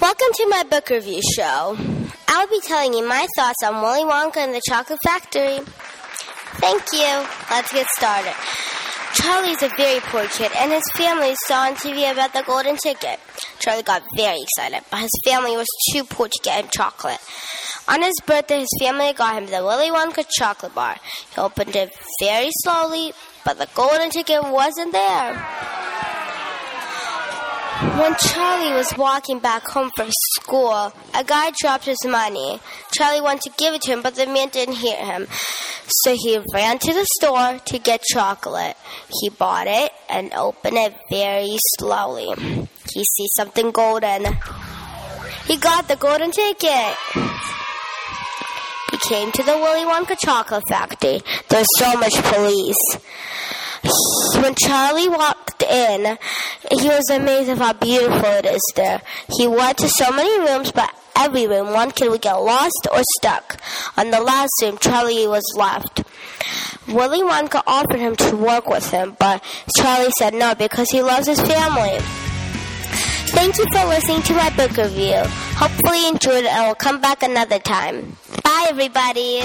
Welcome to my book review show. I'll be telling you my thoughts on Willy Wonka and the Chocolate Factory. Thank you. Let's get started. Charlie's a very poor kid, and his family saw on TV about the golden ticket. Charlie got very excited, but his family was too poor to get him chocolate. On his birthday, his family got him the Willy Wonka chocolate bar. He opened it very slowly, but the golden ticket wasn't there. When Charlie was walking back home from school, a guy dropped his money. Charlie wanted to give it to him, but the man didn't hear him. So he ran to the store to get chocolate. He bought it and opened it very slowly. He sees something golden. He got the golden ticket. He came to the Willy Wonka chocolate factory. There's so much police. When Charlie walked in, he was amazed at how beautiful it is there. He went to so many rooms, but every room one kid would get lost or stuck. On the last room, Charlie was left. Willy Wonka offered him to work with him, but Charlie said no because he loves his family. Thank you for listening to my book review. Hopefully you enjoyed it and will come back another time. Bye everybody.